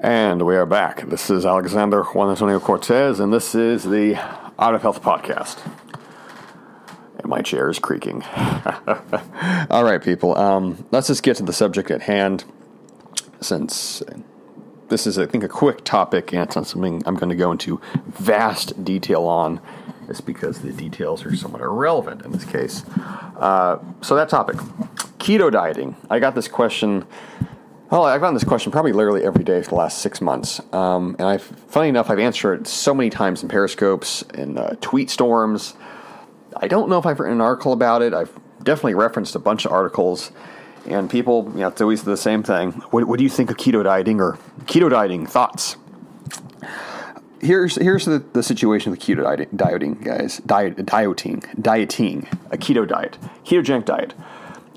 And we are back. This is Alexander Juan Antonio Cortes, and this is the Out of Health podcast. And my chair is creaking. All right, people. Um, let's just get to the subject at hand, since this is, I think, a quick topic and it's not something I'm going to go into vast detail on. It's because the details are somewhat irrelevant in this case. Uh, so that topic, keto dieting. I got this question well, I've gotten this question probably literally every day for the last six months, um, and I've, funny enough, I've answered it so many times in Periscopes and uh, tweet storms. I don't know if I've written an article about it. I've definitely referenced a bunch of articles, and people, you know, it's always the same thing. What, what do you think of keto dieting or keto dieting thoughts? Here's here's the, the situation with keto dieting, dieting guys. Diet, dieting, dieting, a keto diet, ketogenic diet.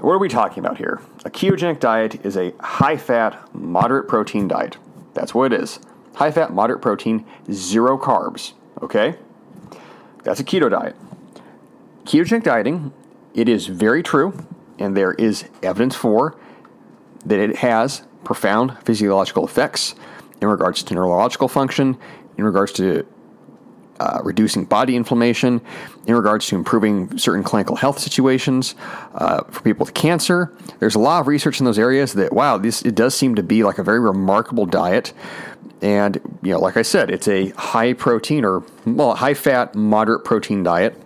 What are we talking about here? A ketogenic diet is a high fat, moderate protein diet. That's what it is. High fat, moderate protein, zero carbs. Okay? That's a keto diet. Ketogenic dieting, it is very true, and there is evidence for that it has profound physiological effects in regards to neurological function, in regards to uh, reducing body inflammation, in regards to improving certain clinical health situations uh, for people with cancer. There's a lot of research in those areas that wow, this it does seem to be like a very remarkable diet. And you know, like I said, it's a high protein or well, high fat, moderate protein diet,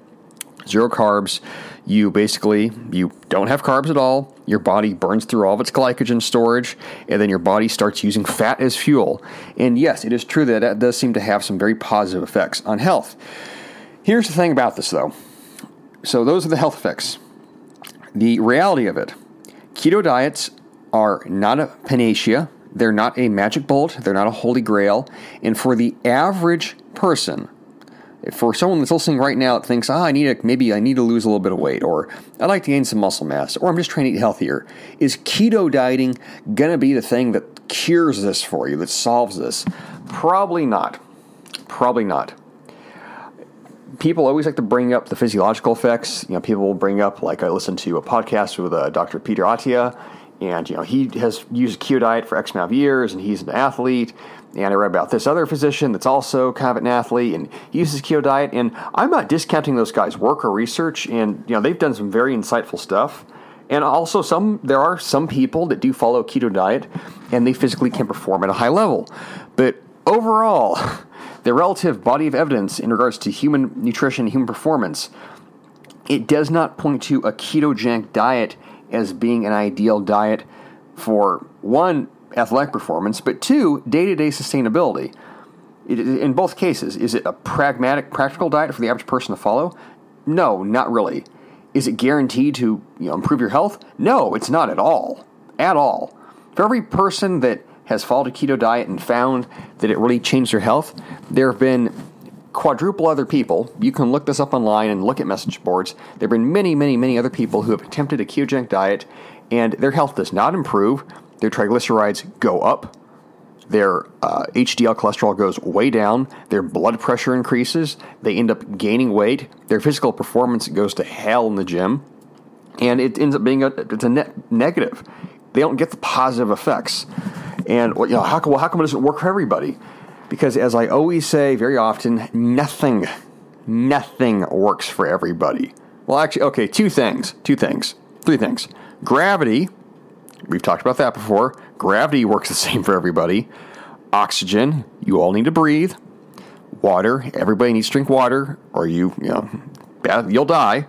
zero carbs you basically you don't have carbs at all your body burns through all of its glycogen storage and then your body starts using fat as fuel. And yes it is true that that does seem to have some very positive effects on health. Here's the thing about this though. So those are the health effects. The reality of it keto diets are not a panacea. They're not a magic bolt they're not a holy grail. And for the average person for someone that's listening right now that thinks, ah, I need to maybe I need to lose a little bit of weight, or I'd like to gain some muscle mass, or I'm just trying to eat healthier, is keto dieting gonna be the thing that cures this for you, that solves this? Probably not. Probably not. People always like to bring up the physiological effects. You know, people will bring up like I listened to a podcast with uh, Dr. Peter Attia, and you know he has used keto diet for X amount of years, and he's an athlete and I read about this other physician that's also kind of an athlete and he uses keto diet. And I'm not discounting those guys' work or research, and you know they've done some very insightful stuff. And also, some there are some people that do follow keto diet, and they physically can perform at a high level. But overall, the relative body of evidence in regards to human nutrition, human performance, it does not point to a ketogenic diet as being an ideal diet for one athletic performance, but two, day to day sustainability. It, in both cases, is it a pragmatic, practical diet for the average person to follow? No, not really. Is it guaranteed to you know, improve your health? No, it's not at all. At all. For every person that has followed a keto diet and found that it really changed their health, there have been quadruple other people. You can look this up online and look at message boards. There have been many, many, many other people who have attempted a ketogenic diet and their health does not improve their triglycerides go up, their uh, HDL cholesterol goes way down, their blood pressure increases, they end up gaining weight, their physical performance goes to hell in the gym, and it ends up being a, it's a net negative. They don't get the positive effects. And you know, how, well, how come it doesn't work for everybody? Because as I always say very often, nothing, nothing works for everybody. Well, actually, okay, two things, two things, three things. Gravity We've talked about that before. Gravity works the same for everybody. Oxygen, you all need to breathe. Water, everybody needs to drink water, or you, you know, you'll die.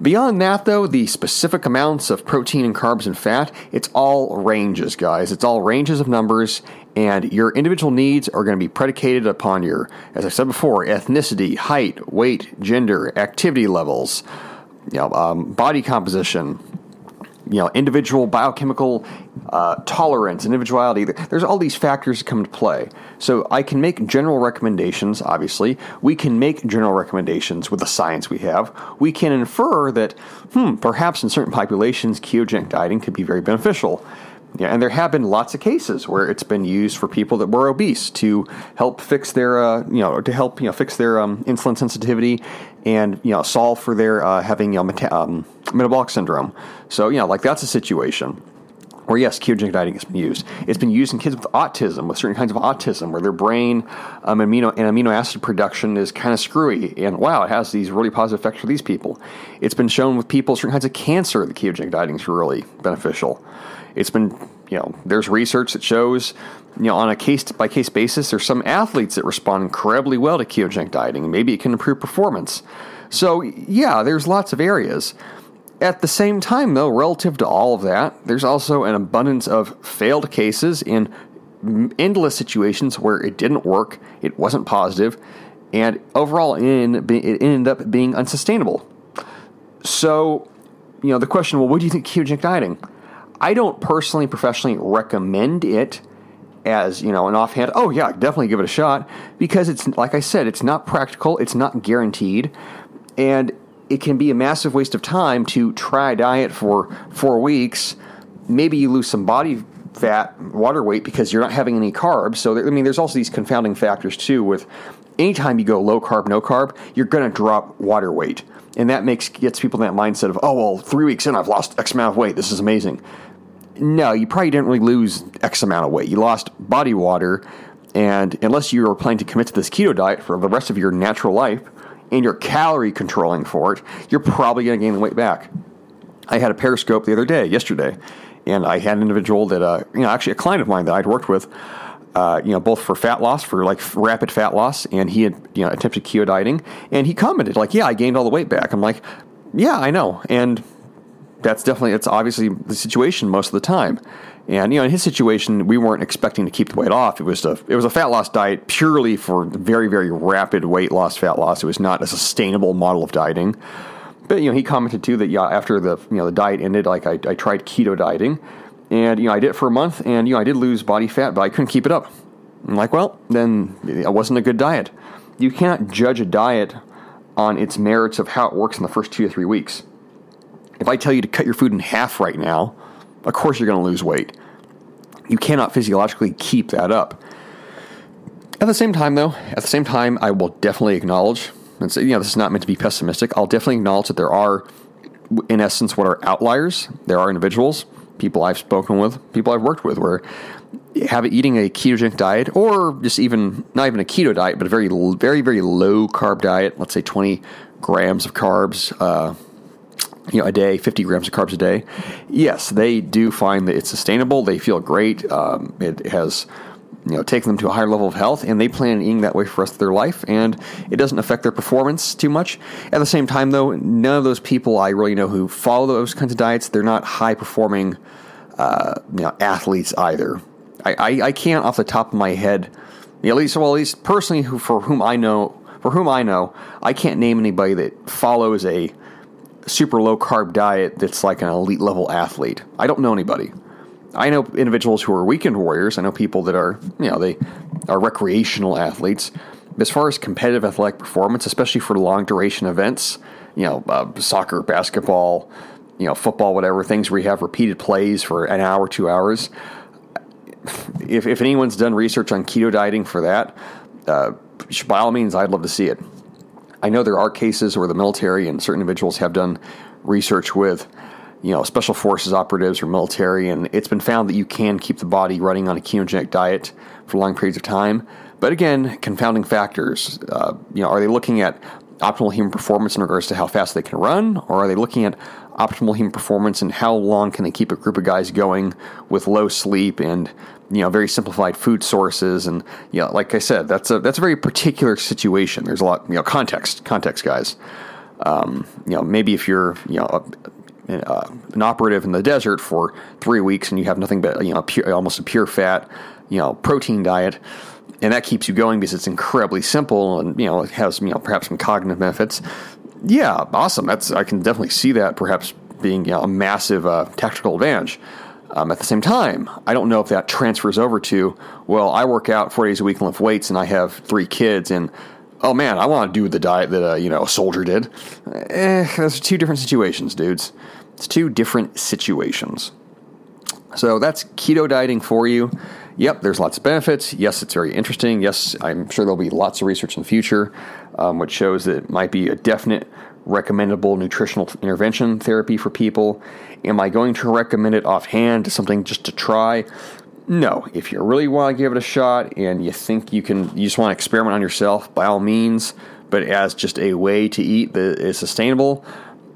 Beyond that, though, the specific amounts of protein and carbs and fat, it's all ranges, guys. It's all ranges of numbers, and your individual needs are going to be predicated upon your, as I said before, ethnicity, height, weight, gender, activity levels, you know, um, body composition, you know, individual biochemical uh, tolerance, individuality. There's all these factors that come to play. So I can make general recommendations, obviously. We can make general recommendations with the science we have. We can infer that, hmm, perhaps in certain populations, ketogenic dieting could be very beneficial. Yeah, and there have been lots of cases where it's been used for people that were obese to help fix their, uh, you know, to help you know fix their um, insulin sensitivity and you know solve for their uh, having you know meta- um, metabolic syndrome. So you know, like that's a situation. where yes, ketogenic dieting has been used. It's been used in kids with autism, with certain kinds of autism, where their brain um, amino and amino acid production is kind of screwy. And wow, it has these really positive effects for these people. It's been shown with people certain kinds of cancer that ketogenic dieting is really beneficial. It's been you know there's research that shows you know on a case by case basis there's some athletes that respond incredibly well to ketogenic dieting. Maybe it can improve performance. So yeah, there's lots of areas. At the same time, though, relative to all of that, there's also an abundance of failed cases in endless situations where it didn't work, it wasn't positive, and overall, in it ended up being unsustainable. So, you know, the question, well, what do you think ketogenic dieting? I don't personally, professionally recommend it as you know an offhand. Oh yeah, definitely give it a shot because it's like I said, it's not practical, it's not guaranteed, and it can be a massive waste of time to try a diet for four weeks. Maybe you lose some body fat, water weight because you're not having any carbs. So, there, I mean, there's also these confounding factors too. With anytime you go low carb, no carb, you're going to drop water weight, and that makes gets people in that mindset of, oh well, three weeks in, I've lost X amount of weight. This is amazing. No, you probably didn't really lose X amount of weight. You lost body water, and unless you are planning to commit to this keto diet for the rest of your natural life, and you're calorie controlling for it, you're probably going to gain the weight back. I had a Periscope the other day, yesterday, and I had an individual that, uh, you know, actually a client of mine that I'd worked with, uh, you know, both for fat loss, for like rapid fat loss, and he had, you know, attempted keto dieting, and he commented like, "Yeah, I gained all the weight back." I'm like, "Yeah, I know," and that's definitely, it's obviously the situation most of the time. And you know, in his situation, we weren't expecting to keep the weight off. It was a it was a fat loss diet purely for very very rapid weight loss, fat loss. It was not a sustainable model of dieting. But you know, he commented too that yeah, after the you know the diet ended, like I, I tried keto dieting, and you know I did it for a month, and you know I did lose body fat, but I couldn't keep it up. I'm like, well, then it wasn't a good diet. You cannot judge a diet on its merits of how it works in the first two or three weeks. If I tell you to cut your food in half right now, of course you're going to lose weight. You cannot physiologically keep that up. At the same time, though, at the same time, I will definitely acknowledge, and say, you know, this is not meant to be pessimistic. I'll definitely acknowledge that there are, in essence, what are outliers. There are individuals, people I've spoken with, people I've worked with, where have eating a ketogenic diet, or just even not even a keto diet, but a very, very, very low carb diet. Let's say twenty grams of carbs. Uh, you know, a day, 50 grams of carbs a day. Yes, they do find that it's sustainable. They feel great. Um, it has, you know, taken them to a higher level of health, and they plan on eating that way for the rest of their life, and it doesn't affect their performance too much. At the same time, though, none of those people I really know who follow those kinds of diets, they're not high performing, uh, you know, athletes either. I, I, I, can't, off the top of my head, at least, well, at least personally, who, for whom I know, for whom I know, I can't name anybody that follows a super low carb diet that's like an elite level athlete. I don't know anybody. I know individuals who are weekend warriors. I know people that are, you know, they are recreational athletes. As far as competitive athletic performance, especially for long duration events, you know, uh, soccer, basketball, you know, football, whatever, things where you have repeated plays for an hour, two hours. If, if anyone's done research on keto dieting for that, uh, by all means, I'd love to see it. I know there are cases where the military and certain individuals have done research with, you know, special forces operatives or military, and it's been found that you can keep the body running on a ketogenic diet for long periods of time. But again, confounding factors. Uh, you know, are they looking at optimal human performance in regards to how fast they can run, or are they looking at optimal human performance and how long can they keep a group of guys going with low sleep and you know very simplified food sources and you know like I said that's a that's a very particular situation. There's a lot you know context context guys. Um, you know maybe if you're you know a, an operative in the desert for three weeks and you have nothing but you know pure, almost a pure fat you know protein diet and that keeps you going because it's incredibly simple and you know it has you know perhaps some cognitive benefits yeah awesome that's i can definitely see that perhaps being you know, a massive uh, tactical advantage um, at the same time, I don't know if that transfers over to, well, I work out four days a week and lift weights and I have three kids and, oh man, I want to do the diet that, uh, you know, a soldier did. Eh, those are two different situations, dudes. It's two different situations. So that's keto dieting for you. Yep, there's lots of benefits. Yes, it's very interesting. Yes, I'm sure there'll be lots of research in the future um, which shows that it might be a definite recommendable nutritional intervention therapy for people? Am I going to recommend it offhand as something just to try? No. If you really want to give it a shot and you think you can, you just want to experiment on yourself, by all means. But as just a way to eat that is sustainable,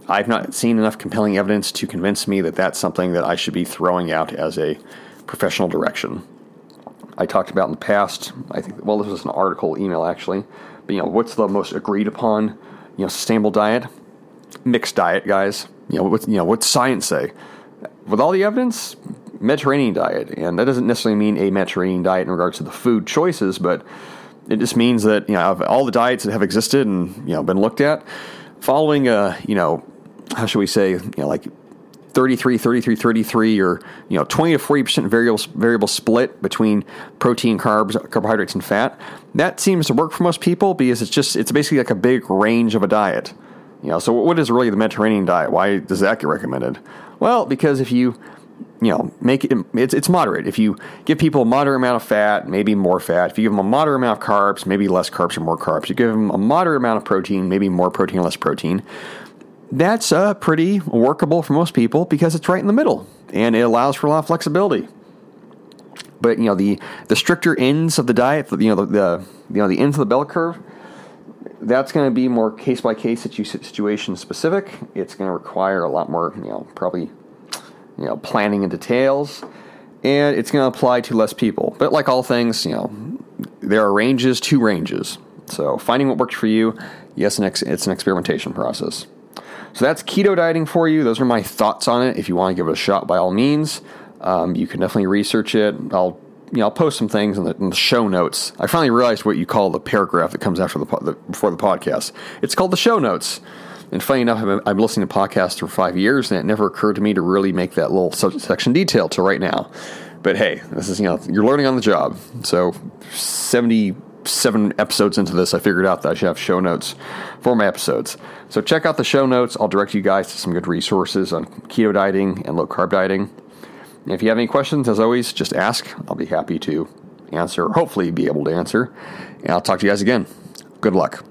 I've not seen enough compelling evidence to convince me that that's something that I should be throwing out as a professional direction. I talked about in the past. I think well, this was an article email actually. But you know, what's the most agreed upon, you know, sustainable diet? Mixed diet, guys. You know, what you know, what's science say? With all the evidence, Mediterranean diet, and that doesn't necessarily mean a Mediterranean diet in regards to the food choices, but it just means that you know of all the diets that have existed and you know been looked at, following a you know how should we say you know like 33 33 33 or you know 20 to 40% variable variable split between protein carbs carbohydrates and fat. That seems to work for most people because it's just it's basically like a big range of a diet. You know so what is really the mediterranean diet? Why does that get recommended? Well because if you you know make it it's, it's moderate. If you give people a moderate amount of fat maybe more fat. If you give them a moderate amount of carbs maybe less carbs or more carbs. You give them a moderate amount of protein maybe more protein less protein that's uh, pretty workable for most people because it's right in the middle and it allows for a lot of flexibility. But you know the the stricter ends of the diet, you know the, the you know the ends of the bell curve, that's going to be more case by case situation specific. It's going to require a lot more, you know, probably you know planning and details, and it's going to apply to less people. But like all things, you know, there are ranges to ranges. So finding what works for you, yes, it's an experimentation process. So that's keto dieting for you. Those are my thoughts on it. If you want to give it a shot, by all means, um, you can definitely research it. I'll you know, I'll post some things in the, in the, show notes. I finally realized what you call the paragraph that comes after the, the before the podcast. It's called the show notes. And funny enough, I've been, I've been listening to podcasts for five years, and it never occurred to me to really make that little section detail till right now. But hey, this is you know you're learning on the job. So seventy seven episodes into this, I figured out that I should have show notes for my episodes. So check out the show notes. I'll direct you guys to some good resources on keto dieting and low carb dieting. And if you have any questions, as always, just ask. I'll be happy to answer, hopefully, be able to answer. And I'll talk to you guys again. Good luck.